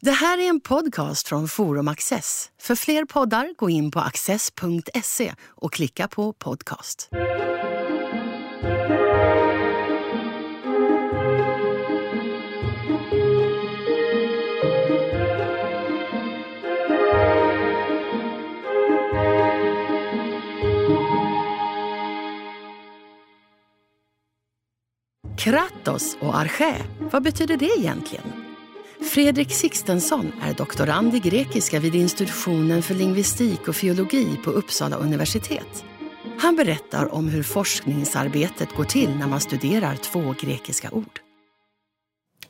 Det här är en podcast från Forum Access. För fler poddar, gå in på access.se och klicka på podcast. Kratos och Arché, vad betyder det egentligen? Fredrik Sixtensson är doktorand i grekiska vid institutionen för lingvistik och filologi på Uppsala universitet. Han berättar om hur forskningsarbetet går till när man studerar två grekiska ord.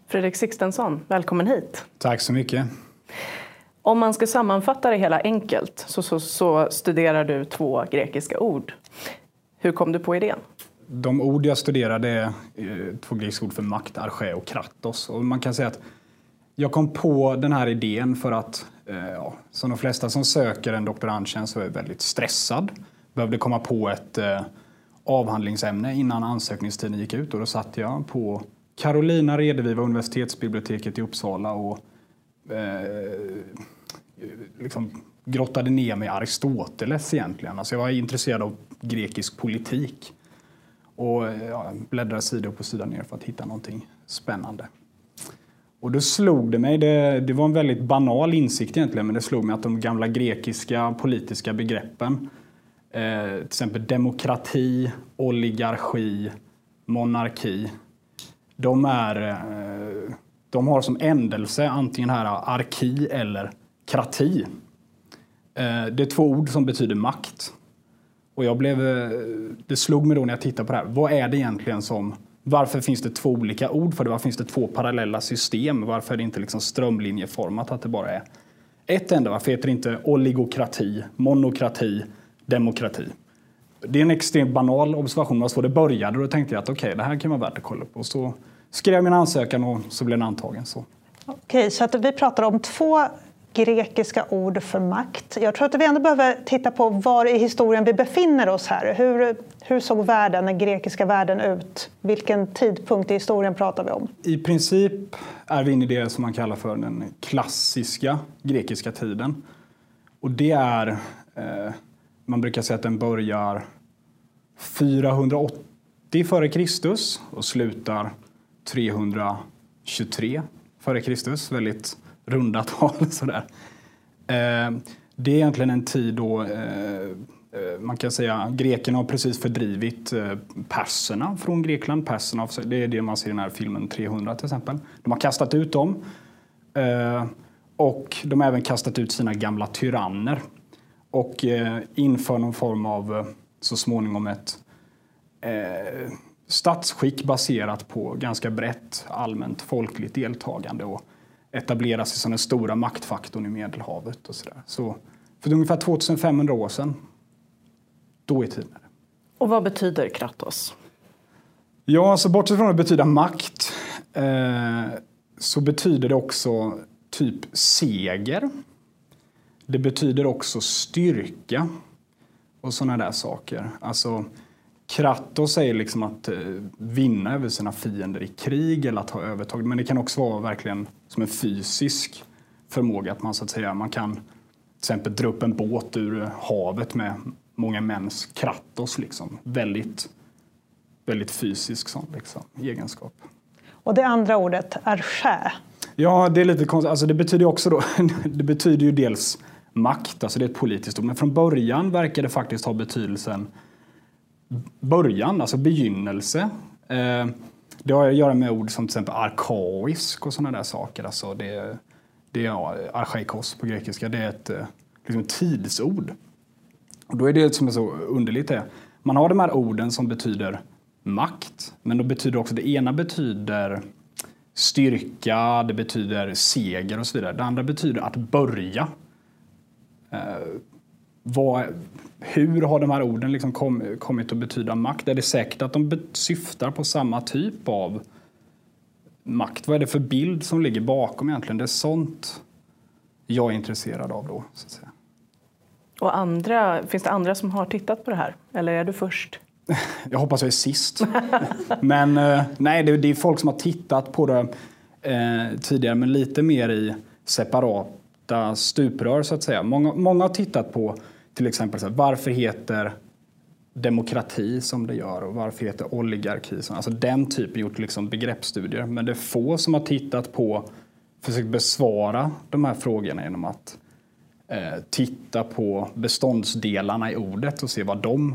Fredrik Sixtensson, välkommen hit. Tack så mycket. Om man ska sammanfatta det hela enkelt så, så, så studerar du två grekiska ord. Hur kom du på idén? De ord jag studerade är eh, två grekiska ord för makt, arché och kratos. Och man kan säga att jag kom på den här idén för att, eh, ja, som de flesta som söker en doktorandtjänst så är jag väldigt stressad. Behövde komma på ett eh, avhandlingsämne innan ansökningstiden gick ut och då satt jag på Carolina Redeviva universitetsbiblioteket i Uppsala och eh, liksom grottade ner mig i Aristoteles egentligen. Alltså jag var intresserad av grekisk politik och eh, ja, bläddrade sida upp och sida ner för att hitta någonting spännande. Och då slog det mig, det, det, var en väldigt banal insikt egentligen, men det slog mig att de gamla grekiska politiska begreppen, eh, till exempel demokrati, oligarki, monarki, de, är, eh, de har som ändelse antingen här arki eller krati. Eh, det är två ord som betyder makt. Och jag blev, eh, det slog mig då när jag tittade på det här, vad är det egentligen som varför finns det två olika ord för det? Varför finns det två parallella system? Varför är det inte liksom strömlinjeformat att det bara är ett enda? Varför heter det inte oligokrati, monokrati, demokrati? Det är en extremt banal observation av så det började och då tänkte jag att okej, okay, det här kan vara värt att kolla på. Så skrev jag min ansökan och så blev den antagen. Så. Okej, så att vi pratar om två grekiska ord för makt. Jag tror att vi ändå behöver titta på var i historien vi befinner oss här. Hur, hur såg världen, den grekiska världen ut? Vilken tidpunkt i historien pratar vi om? I princip är vi inne i det som man kallar för den klassiska grekiska tiden. Och det är, eh, man brukar säga att den börjar 480 f.Kr. och slutar 323 f.Kr. Väldigt runda tal. Sådär. Eh, det är egentligen en tid då eh, eh man kan säga grekerna har precis fördrivit eh, perserna från Grekland. Perserna, det är det man ser i den här filmen 300 till exempel. De har kastat ut dem. Eh, och de har även kastat ut sina gamla tyranner. Och inför någon form av, så småningom ett statsskick baserat på ganska brett allmänt folkligt deltagande. Och etablera sig som den stora maktfaktorn i Medelhavet. Och så, där. så för ungefär 2500 år sedan, då är tiden Och vad betyder Kratos? Ja, alltså bortsett från att betyda makt eh, så betyder det också typ seger. Det betyder också styrka och sådana där saker. Alltså, Kratos säger liksom att eh, vinna över sina fiender i krig eller att ha övertag. Men det kan också vara verkligen som en fysisk förmåga. Att man så att säga man kan till exempel dra upp en båt ur havet med många mäns Kratos. Liksom. Väldigt, väldigt fysisk sån liksom, egenskap. Och det andra ordet, arché? Ja, det är lite konstigt. Alltså, det betyder också då, det betyder ju dels makt, alltså det är ett politiskt ord. Men från början verkar det faktiskt ha betydelsen början, alltså begynnelse. Eh, det har att göra med ord som till exempel arkaisk och sådana där saker. Alltså det, det är ja, archaikos på grekiska. Det är ett eh, liksom tidsord. Och då är det som är så underligt det. Man har de här orden som betyder makt, men då betyder också det ena betyder styrka, det betyder seger och så vidare. Det andra betyder att börja. Eh, vad, hur har de här orden liksom kom, kommit att betyda makt? Är det säkert att de syftar på samma typ av makt? Vad är det för bild som ligger bakom egentligen? Det är sånt jag är intresserad av då. Så att säga. Och andra, finns det andra som har tittat på det här? Eller är du först? Jag hoppas jag är sist. men eh, nej, det, det, är folk som har tittat på det eh, tidigare, men lite mer i separata stuprör så att säga. Många, många har tittat på till exempel så här, varför heter demokrati som det gör och varför heter oligarki? som Alltså den typen gjort liksom begreppsstudier. Men det är få som har tittat på, försökt besvara de här frågorna genom att eh, titta på beståndsdelarna i ordet och se vad de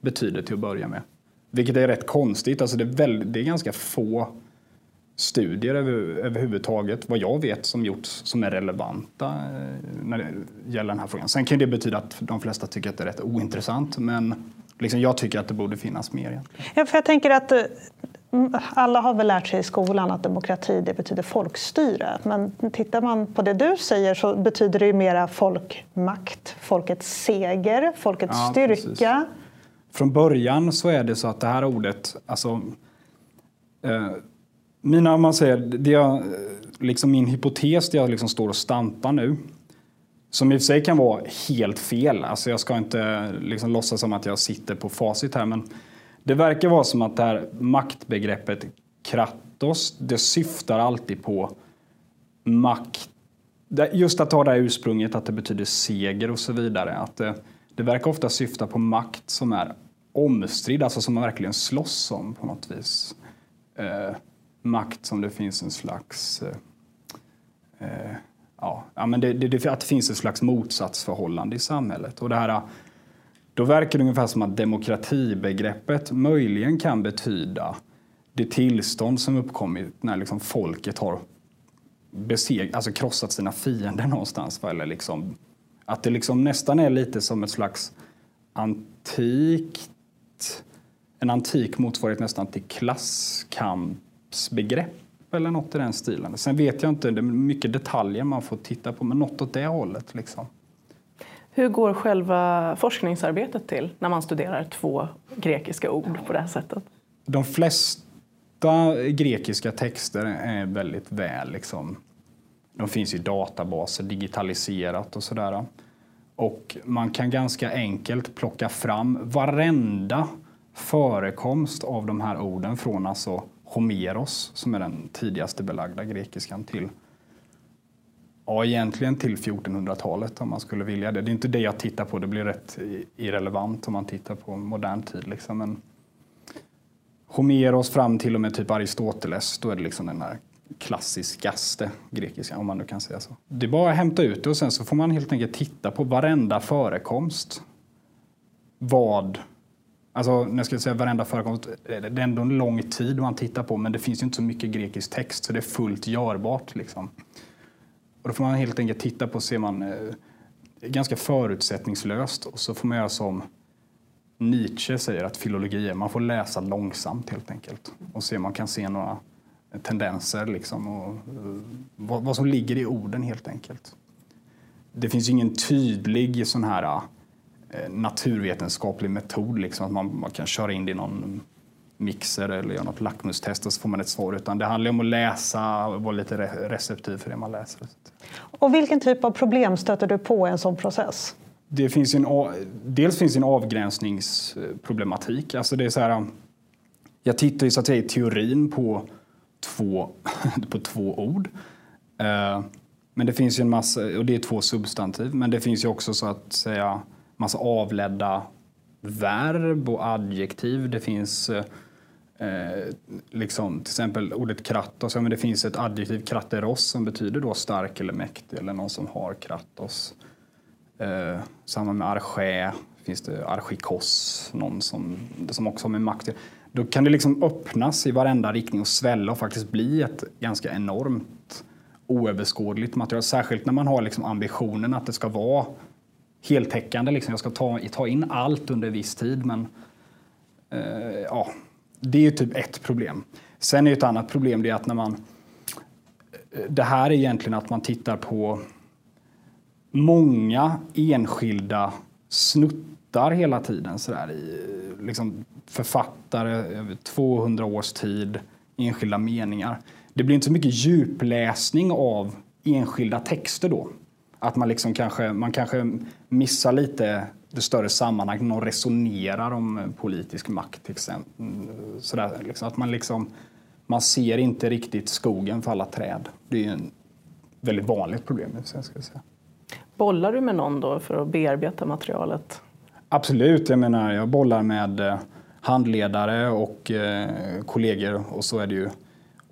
betyder till att börja med. Vilket är rätt konstigt. Alltså det, är väldigt, det är ganska få studier över, överhuvudtaget, vad jag vet, som gjorts som är relevanta eh, när det gäller den här frågan. Sen kan det betyda att de flesta tycker att det är rätt ointressant, men liksom jag tycker att det borde finnas mer. Ja, för jag tänker att eh, alla har väl lärt sig i skolan att demokrati det betyder folkstyre. Men tittar man på det du säger så betyder det ju mera folkmakt, folkets seger, folkets ja, styrka. Precis. Från början så är det så att det här ordet, alltså eh, mina, om man säger, det jag, liksom min hypotes där jag liksom står och stampar nu, som i och för sig kan vara helt fel, alltså jag ska inte liksom låtsas som att jag sitter på facit här, men det verkar vara som att det här maktbegreppet kratos, det syftar alltid på makt, just att ha det här ursprunget att det betyder seger och så vidare. Att det, det verkar ofta syfta på makt som är omstridd, alltså som man verkligen slåss om på något vis. Eh, Makt som det finns en slags... Eh, eh, ja, men det, det, att det finns ett slags motsatsförhållande i samhället. Och det här, då verkar det ungefär som att demokratibegreppet möjligen kan betyda det tillstånd som uppkommit när liksom folket har beseg, alltså krossat sina fiender någonstans. Eller liksom, att det liksom nästan är lite som ett slags antikt, en antik motsvarighet nästan till klasskamp begrepp eller något i den stilen. Sen vet jag inte, det är mycket detaljer man får titta på, men något åt det hållet. Liksom. Hur går själva forskningsarbetet till när man studerar två grekiska ord på det här sättet? De flesta grekiska texter är väldigt väl liksom, de finns i databaser, digitaliserat och sådär. Och man kan ganska enkelt plocka fram varenda förekomst av de här orden från alltså Homeros som är den tidigaste belagda grekiskan till Ja, egentligen till 1400-talet om man skulle vilja det. Det är inte det jag tittar på, det blir rätt irrelevant om man tittar på modern tid. Liksom. Men Homeros fram till och med typ Aristoteles, då är det liksom den här klassiskaste grekiskan, om man nu kan säga så. Det är bara att hämta ut det och sen så får man helt enkelt titta på varenda förekomst. Vad Alltså, jag skulle säga varenda förekomst, eh, det är ändå en lång tid man tittar på men det finns ju inte så mycket grekisk text så det är fullt görbart. Liksom. Och då får man helt enkelt titta på, ser man eh, ganska förutsättningslöst och så får man göra som Nietzsche säger att filologi är, man får läsa långsamt helt enkelt och se om man kan se några tendenser liksom och eh, vad, vad, som ligger i orden helt enkelt. Det finns ju ingen tydlig sån här Eh, naturvetenskaplig metod, liksom, att man, man, kan köra in det i någon mixer eller göra något lackmustest och så får man ett svar. Utan det handlar om att läsa och vara lite receptiv för det man läser. Och vilken typ av problem stöter du på i en sån process? Det finns en, dels finns en avgränsningsproblematik. Alltså det är så här, jag tittar ju så att säga i teorin på två, på två ord. Eh, men det finns ju en massa, och det är två substantiv, men det finns ju också så att säga massa avledda verb och adjektiv. Det finns eh, eh liksom, till exempel ordet kratos. Ja, men det finns ett adjektiv, krateros, som betyder då stark eller mäktig eller någon som har kratos. Eh, samma med arché finns det archikos, någon som, som också har med makt Då kan det liksom öppnas i varenda riktning och svälla och faktiskt bli ett ganska enormt oöverskådligt material. Särskilt när man har liksom ambitionen att det ska vara heltäckande. Liksom. Jag ska ta, ta in allt under viss tid. Men eh, ja, det är ju typ ett problem. Sen är ett annat problem det att när man... Eh, det här är egentligen att man tittar på många enskilda snuttar hela tiden. Så där, i, eh, liksom författare över 200 års tid, enskilda meningar. Det blir inte så mycket djupläsning av enskilda texter då. Att man, liksom kanske, man kanske missar lite det större sammanhanget. Någon resonerar om politisk makt till exempel. Sådär, liksom, att man, liksom, man ser inte riktigt skogen för alla träd. Det är en väldigt vanligt problem. Ska jag säga. Bollar du med någon då för att bearbeta materialet? Absolut, jag menar jag bollar med eh, handledare och eh, kollegor och så är det ju.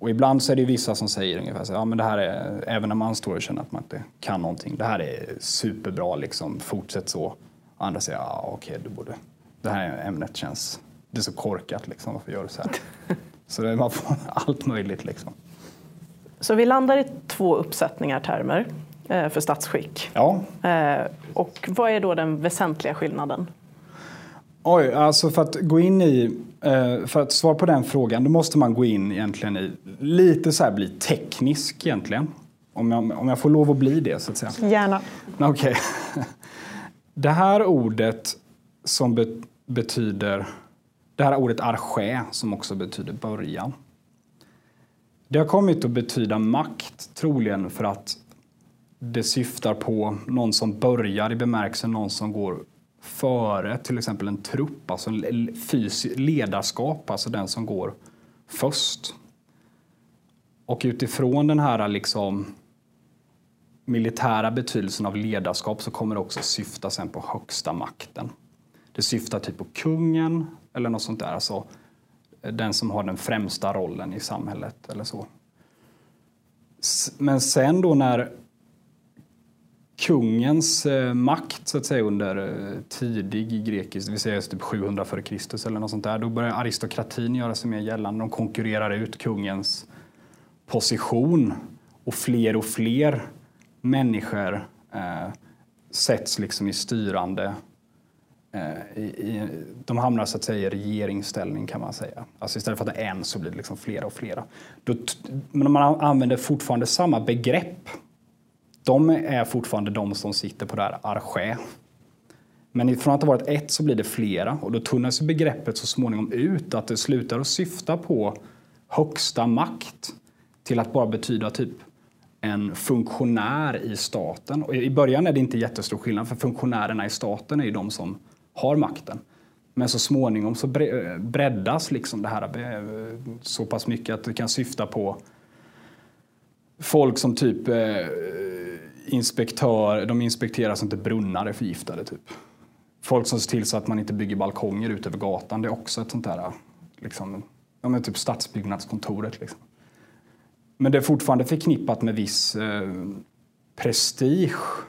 Och ibland så är det vissa som säger ungefär så ja men det här är, även när man står och känner att man inte kan någonting, det här är superbra liksom, fortsätt så. Andra säger, ja okej du borde, det här ämnet känns, det är så korkat liksom, varför gör du så här? så det, man får allt möjligt liksom. Så vi landar i två uppsättningar termer eh, för statsskick. Ja. Eh, och vad är då den väsentliga skillnaden? Oj, alltså för att gå in i, för att svara på den frågan, då måste man gå in egentligen i, lite så här bli teknisk egentligen. Om jag, om jag får lov att bli det så att säga. Gärna. Okej. Okay. Det här ordet som be betyder, det här ordet arché som också betyder början. Det har kommit att betyda makt, troligen för att det syftar på någon som börjar i bemärkelsen någon som går före till exempel en trupp, alltså ledarskap, alltså den som går först. Och utifrån den här liksom militära betydelsen av ledarskap så kommer det också syfta sen på högsta makten. Det syftar typ på kungen eller något sånt där, alltså eh, den som har den främsta rollen i samhället eller så. Men sen då när kungens eh, makt så att säga under eh, tidig grekisk, det vill säga typ 700 f.Kr. eller något sånt där, då börjar aristokratin göra sig mer gällande. De konkurrerar ut kungens position och fler och fler människor eh, sätts liksom i styrande eh, i, i, de hamnar så att säga i regeringsställning kan man säga. Alltså istället för att det är en så blir det liksom flera och flera. Då, men man använder fortfarande samma begrepp de är fortfarande de som sitter på det här arché. Men från att ha varit ett så blir det flera och då tunnas begreppet så småningom ut att det slutar att syfta på högsta makt till att bara betyda typ en funktionär i staten. Och I början är det inte jättestor skillnad för funktionärerna i staten är ju de som har makten. Men så småningom så breddas liksom det här eh, så pass mycket att det kan syfta på folk som typ eh, inspektör, de inspekterar så inte brunnar är förgiftade. Typ. Folk som ser till så att man inte bygger balkonger ut över gatan, det är också ett sånt där, liksom, ja, men typ stadsbyggnadskontoret. Liksom. Men det är fortfarande förknippat med viss eh, prestige.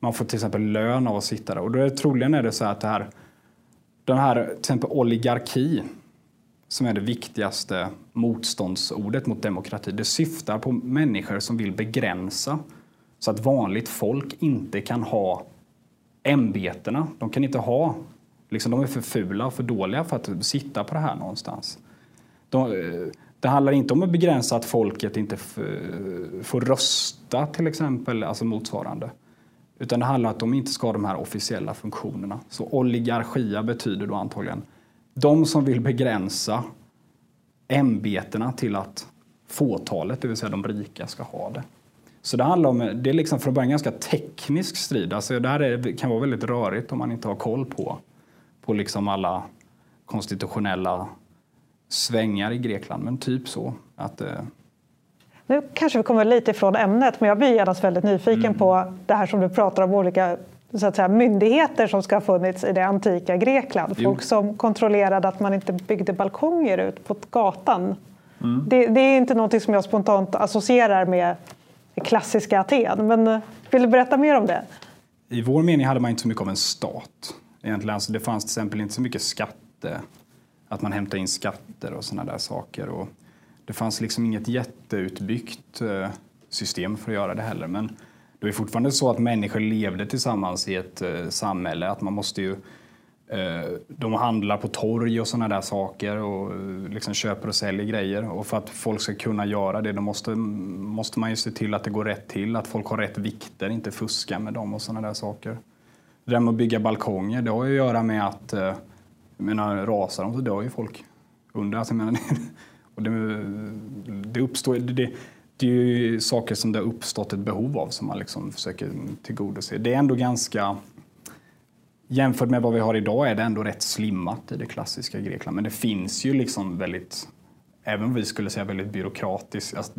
Man får till exempel lön av att sitta där. Och då är det, troligen är det så att det här, den här till exempel oligarki, som är det viktigaste motståndsordet mot demokrati, det syftar på människor som vill begränsa så att vanligt folk inte kan ha ämbetena. De kan inte ha, liksom, de är för fula och för dåliga för att sitta på det här någonstans. De, eh, det handlar inte om att begränsa att folket inte eh, får rösta till exempel, alltså motsvarande. Utan det handlar om att de inte ska ha de här officiella funktionerna. Så oligarkia betyder då antagligen de som vill begränsa ämbetena till att fåtalet, det vill säga de rika, ska ha det. Så det handlar om, det är liksom från början ganska teknisk strid. Alltså det här är, kan vara väldigt rörigt om man inte har koll på, på liksom alla konstitutionella svängar i Grekland, men typ så. Att, eh... Nu kanske vi kommer lite ifrån ämnet, men jag blir genast väldigt nyfiken mm. på det här som du pratar om, olika så att säga, myndigheter som ska ha funnits i det antika Grekland. Folk jo. som kontrollerade att man inte byggde balkonger ut på gatan. Mm. Det, det, är inte något som jag spontant associerar med klassiska Aten. Men eh, vill du berätta mer om det? I vår mening hade man inte så mycket av en stat. Egentligen. Alltså det fanns till exempel inte så mycket skatte, att man hämtade in skatter och sådana där saker. Och det fanns liksom inget jätteutbyggt eh, system för att göra det heller. Men det är fortfarande så att människor levde tillsammans i ett eh, samhälle. Att man måste ju Eh, de handlar på torg och sådana där saker och eh, liksom köper och säljer grejer. Och för att folk ska kunna göra det då måste, måste man ju se till att det går rätt till, att folk har rätt vikter, inte fuska med dem och sådana där saker. Det där med att bygga balkonger, det har ju att göra med att, eh, jag menar, rasar de så dör ju folk under. Alltså, menar, och det, det uppstår, det, det är ju saker som det har uppstått ett behov av som man liksom försöker tillgodose. Det är ändå ganska jämfört med vad vi har idag är det ändå rätt slimmat i det klassiska Grekland. Men det finns ju liksom väldigt även om vi skulle säga väldigt byråkratisk, alltså,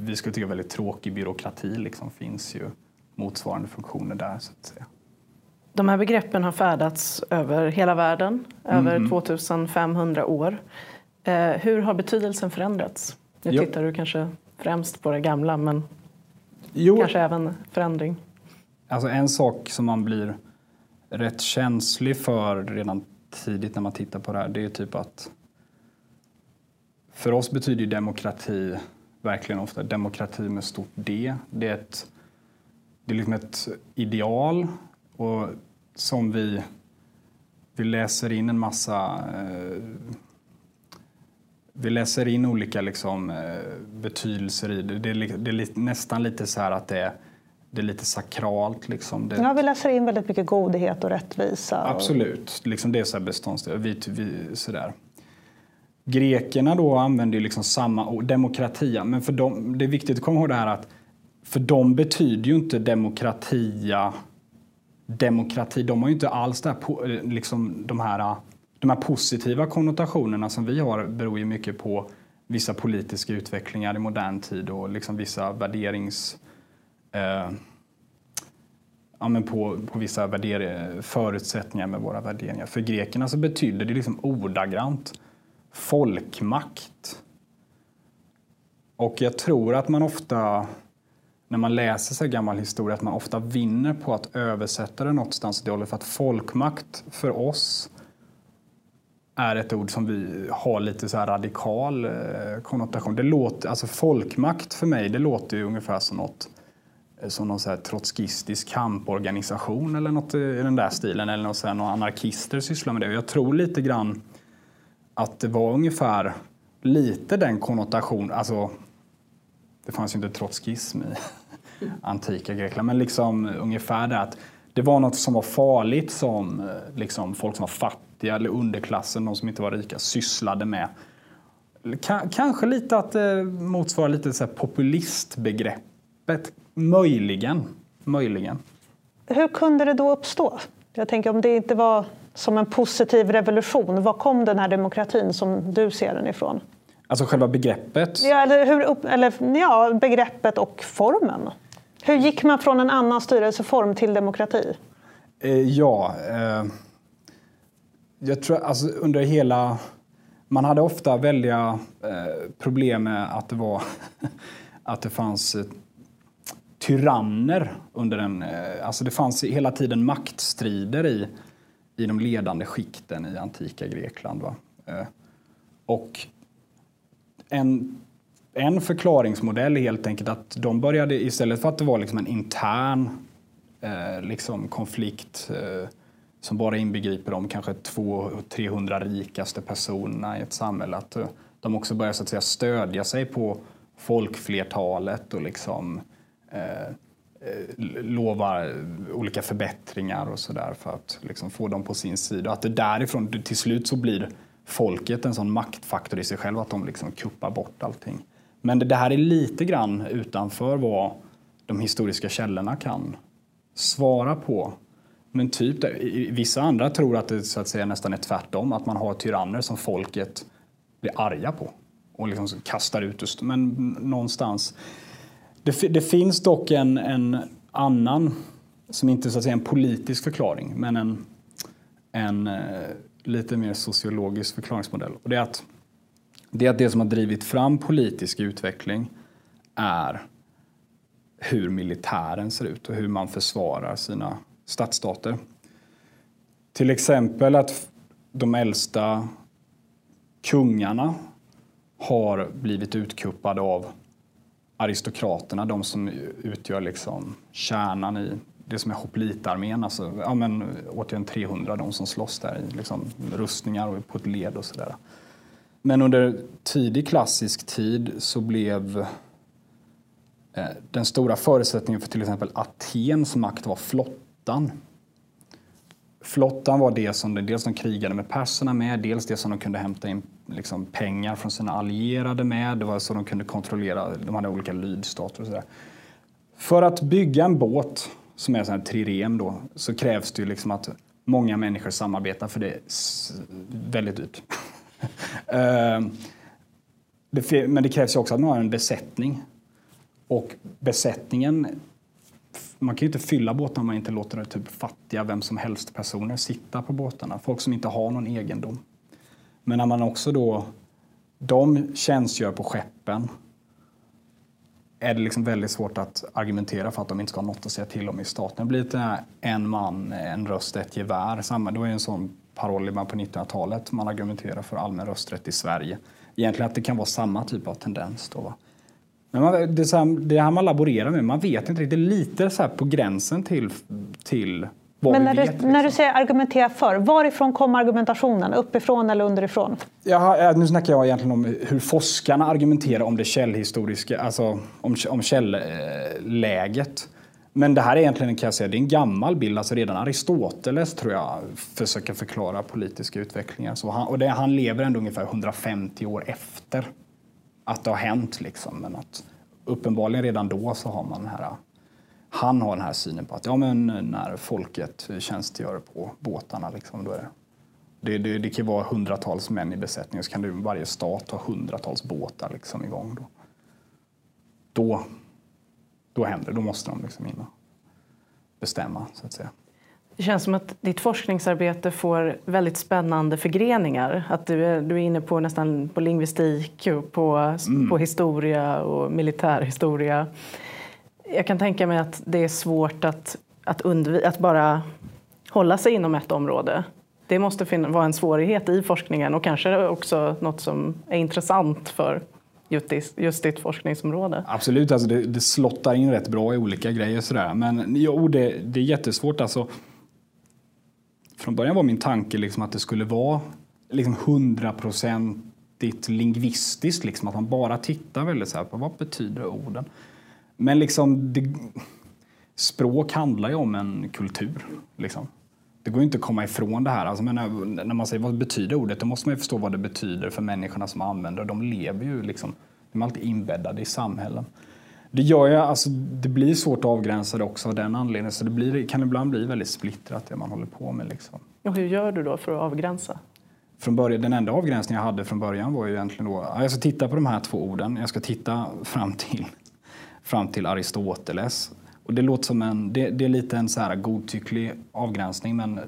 vi skulle tycka väldigt tråkig byråkrati liksom, finns ju motsvarande funktioner där så att säga. De här begreppen har färdats över hela världen, över mm. 2500 år. Eh, hur har betydelsen förändrats? Nu jo. tittar du kanske främst på det gamla, men jo. kanske även förändring. Alltså en sak som man blir rätt känslig för redan tidigt när man tittar på det här, det är typ att för oss betyder demokrati verkligen ofta demokrati med stort D. Det är ett, det är liksom ett ideal och som vi, vi läser in en massa eh, vi läser in olika liksom, eh, betydelser i det. Det är, det är nästan lite så här att det är, det är lite sakralt. Liksom. Det... Ja, vi läser in väldigt mycket godhet och rättvisa. Absolut, liksom det är så beståndsdelar. Vi, vi, sådär. Grekerna då använder liksom samma ord, demokratia, men för dem, det är viktigt att komma ihåg det här att för dem betyder ju inte demokratia demokrati. De har ju inte alls det här, liksom de här de här positiva konnotationerna som vi har beror ju mycket på vissa politiska utvecklingar i modern tid och liksom vissa värderings... Eh, ja, men på, på vissa värder, förutsättningar med våra värderingar. För grekerna så betyder det liksom ordagrant folkmakt. Och jag tror att man ofta, när man läser sig gammal historia, att man ofta vinner på att översätta det någonstans det För att folkmakt för oss är ett ord som vi har lite så här radikal eh, konnotation. Det låter, alltså folkmakt för mig, det låter ju ungefär som något eh, Eh, som någon så här trotskistisk kamporganisation eller något eh, i den där stilen. Eller något så här, några anarkister sysslar med det. Jag tror lite grann att det var ungefär lite den konnotation, alltså det fanns ju inte trotskism i antika Grekland, men liksom ungefär det att det var något som var farligt som eh, liksom, folk som var fattiga eller underklassen, de som inte var rika, sysslade med. K kanske lite att det motsvarar lite så populistbegreppet. Möjligen. Möjligen. Hur kunde det då uppstå? Jag tänker om det inte var som en positiv revolution, var kom den här demokratin som du ser den ifrån? Alltså själva begreppet? Ja, eller, hur, eller, ja begreppet och formen. Hur gick man från en annan styrelseform till demokrati? Eh, ja, eh, jag tror alltså under hela... Man hade ofta väldiga eh, problem med att det var att det fanns tyranner under en... Eh, alltså det fanns hela tiden maktstrider i, i de ledande skikten i antika Grekland. Va? Eh, och en en förklaringsmodell är helt enkelt att de började istället för att det var liksom en intern eh, liksom konflikt eh, som bara inbegriper de kanske 200-300 rikaste personerna i ett samhälle. Att eh, de också börjar så att säga, stödja sig på folkflertalet och liksom eh Eh, eh, lovar olika förbättringar och sådär för att liksom få dem på sin sida. Att det därifrån till slut så blir folket en sån maktfaktor i sig själv att de liksom kuppar bort allting. Men det här är lite grann utanför vad de historiska källorna kan svara på. Men typ, vissa andra tror att det så att säga nästan är tvärtom, att man har tyranner som folket blir arga på och liksom kastar ut. Men någonstans. Det, det finns dock en, en, annan, som inte så att säga en politisk förklaring, men en, en eh, lite mer sociologisk förklaringsmodell. Och det är att det är att det som har drivit fram politisk utveckling är hur militären ser ut och hur man försvarar sina stadsstater. Till exempel att de äldsta kungarna har blivit utkuppade av aristokraterna, de som utgör liksom kärnan i det som är hoplitarmén, alltså ja, men, återigen 300, de som slåss där i liksom, rustningar och på ett led och sådär. Men under tidig klassisk tid så blev eh, den stora förutsättningen för till exempel Atens makt var flottan. Flottan var det som de, dels de krigade med perserna med, dels det som de kunde hämta in liksom, pengar från sina allierade med. Det var så de kunde kontrollera, de hade olika lydstater och sådär. För att bygga en båt som är en trirem då, så krävs det ju liksom att många människor samarbetar för det är väldigt dyrt. Ehm, men det krävs ju också att man har en besättning. Och besättningen, man kan ju inte fylla båtarna om man inte låter typ fattiga, vem som helst personer sitta på båtarna. Folk som inte har någon egendom. Men när man också då, de tjänstgör på skeppen är det liksom väldigt svårt att argumentera för att de inte ska ha något att säga till om i staten. Det blir lite en man, en röst, ett gevär. Samma, var ju en sån paroll på 1900-talet man argumenterar för allmän rösträtt i Sverige. Egentligen att det kan vara samma typ av tendens. Då, va? Men man, det, är här, det här man laborerar med, man vet inte riktigt. Det är lite så på gränsen till, till men när, vi du, vet, liksom. när du säger argumentera för, varifrån kommer argumentationen? Uppifrån eller underifrån? Ja, nu snackar jag egentligen om hur forskarna argumenterar om det källhistoriska, alltså om, om källläget. Men det här är egentligen kan jag säga, det är en gammal bild. Alltså redan Aristoteles tror jag försöker förklara politiska utvecklingar. Så han, och det, han lever ändå ungefär 150 år efter att det har hänt. Liksom. Men att uppenbarligen redan då så har man den här han har den här synen på att ja, men när folket tjänstgör på båtarna, liksom, då är det, det, det, kan vara hundratals män i besättningen, så kan du, varje stat ha hundratals båtar liksom, igång. Då, då, då händer det, då måste de liksom in och bestämma, så att säga. Det känns som att ditt forskningsarbete får väldigt spännande förgreningar. Att du är, du är inne på nästan på lingvistik, på, mm. på historia och militärhistoria jag kan tänka mig att det är svårt att, att, att bara hålla sig inom ett område. Det måste vara en svårighet i forskningen och kanske också något som är intressant för just ditt forskningsområde. Absolut, alltså det, det slottar in rätt bra i olika grejer. Sådär. Men jo, det, det är jättesvårt. Alltså, från början var min tanke liksom att det skulle vara liksom hundraprocentigt lingvistiskt, liksom, att man bara tittar väldigt så här på vad betyder orden. Men liksom, det, språk handlar ju om en kultur. Liksom. Det går ju inte att komma ifrån det här. Alltså, men när, när man säger vad betyder ordet, då måste man ju förstå vad det betyder för människorna som använder det. De lever ju liksom, de är alltid inbäddade i samhällen. Det gör ju, alltså, det blir svårt att avgränsa det också av den anledningen. Så det blir, kan ibland bli väldigt splittrat det man håller på med. Liksom. Och hur gör du då för att avgränsa? Från början, den enda avgränsningen jag hade från början var ju egentligen då, jag ska titta på de här två orden, jag ska titta fram till fram till Aristoteles. Och det, låter som en, det, det är lite en så här godtycklig avgränsning men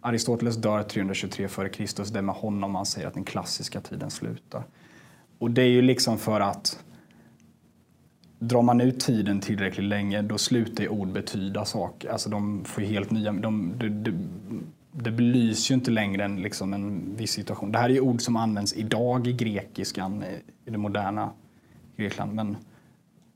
Aristoteles dör 323 f.Kr. Det är med honom man säger att den klassiska tiden slutar. Och det är ju liksom för att drar man ut tiden tillräckligt länge då slutar ju ord betyda saker. Alltså de får helt nya... De, de, de, det belyser ju inte längre en, liksom en viss situation. Det här är ju ord som används idag i grekiskan, i det moderna Grekland. Men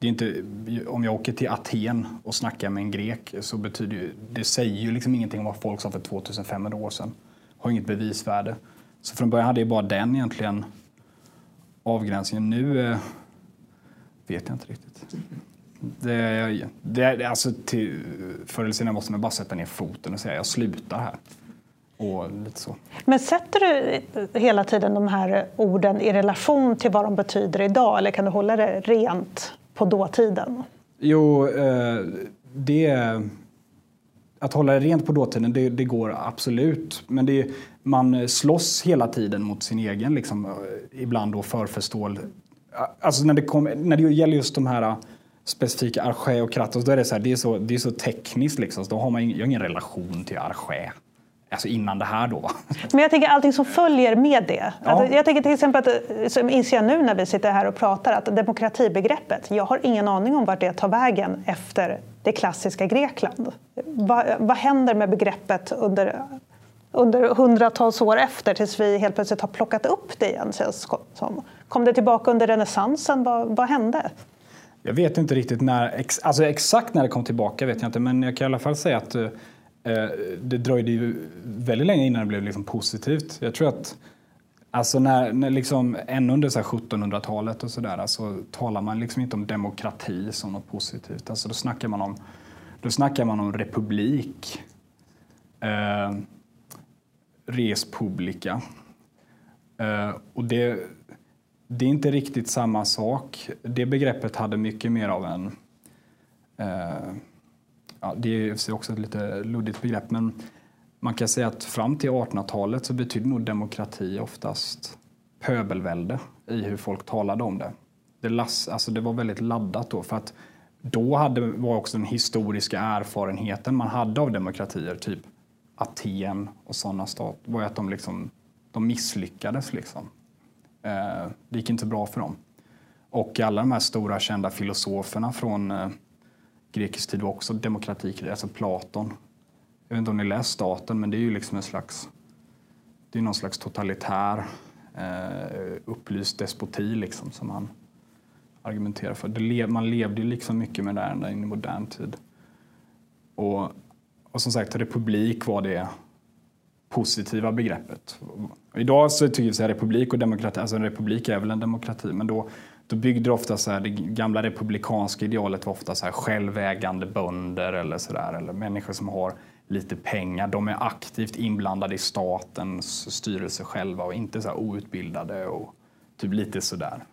det är inte, om jag åker till Aten och snackar med en grek så betyder det, det säger ju liksom ingenting om vad folk sa för 2500 år sedan. Har inget bevisvärde. Så från början hade jag bara den egentligen avgränsningen. Nu eh, vet jag inte riktigt. Det, det, alltså till, förr eller senare måste man bara sätta ner foten och säga jag slutar här. Och lite så. Men sätter du hela tiden de här orden i relation till vad de betyder idag eller kan du hålla det rent på dåtiden? Jo, eh, det... Att hålla det rent på dåtiden, det, det går absolut. Men det, man slåss hela tiden mot sin egen, liksom, eh, ibland då förförståelse. Alltså när det, kom, när det gäller just de här eh, specifika Arché och Kratos, då är det så, här, det är så, det är så tekniskt. Liksom, så då har man ingen, jag har ingen relation till Arché. Alltså innan det här då. Men jag tänker allting som följer med det. Ja. Alltså jag tänker till exempel att, som inser jag nu när vi sitter här och pratar, att demokratibegreppet, jag har ingen aning om vart det tar vägen efter det klassiska Grekland. Va, vad händer med begreppet under, under hundratals år efter tills vi helt plötsligt har plockat upp det igen? Som. Kom det tillbaka under renässansen? Vad, vad hände? Jag vet inte riktigt när, alltså exakt när det kom tillbaka vet jag inte, men jag kan i alla fall säga att Eh, Eh, det dröjde ju väldigt länge innan det blev liksom positivt. Jag tror att Alltså när, när liksom, ännu under 1700-talet och sådär, alltså, talar man liksom inte om demokrati som något positivt. Alltså, då, snackar man om, då snackar man om republik, eh, res publica. Eh, och det, det är inte riktigt samma sak. Det begreppet hade mycket mer av en eh, ja, det är också ett lite luddigt begrepp, men man kan säga att fram till 1800-talet så betydde nog demokrati oftast pöbelvälde i hur folk talade om det. Det, las, alltså det var väldigt laddat då för att då hade, var också den historiska erfarenheten man hade av demokratier, typ Aten och sådana stater, var att de, liksom, de misslyckades. Liksom. Eh, det gick inte bra för dem. Och alla de här stora kända filosoferna från eh, grekisk tid var också demokrati, alltså Platon. Jag vet inte om ni läst Staten, men det är ju liksom en slags, det är någon slags totalitär eh, upplyst despoti liksom, som han argumenterar för. Det, man levde ju liksom mycket med det här in i modern tid. Och, och som sagt, republik var det positiva begreppet. Idag så tycker vi att republik och demokrati, alltså en republik är väl en demokrati, men då, då byggde det ofta så här, det gamla republikanska idealet var ofta så här självägande bönder eller så där, eller människor som har lite pengar. De är aktivt inblandade i statens styrelse själva och inte så här outbildade och typ lite sådär.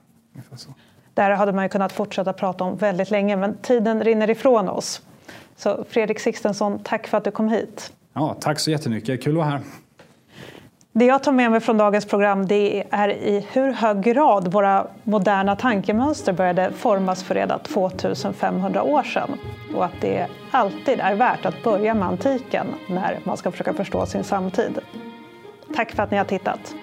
Så. Där hade man ju kunnat fortsätta prata om väldigt länge, men tiden rinner ifrån oss. Så Fredrik Sixtensson, tack för att du kom hit. Ja, tack så jättemycket, kul att vara här. Det jag tar med mig från dagens program det är i hur hög grad våra moderna tankemönster började formas för redan 2500 år sedan och att det alltid är värt att börja med antiken när man ska försöka förstå sin samtid. Tack för att ni har tittat.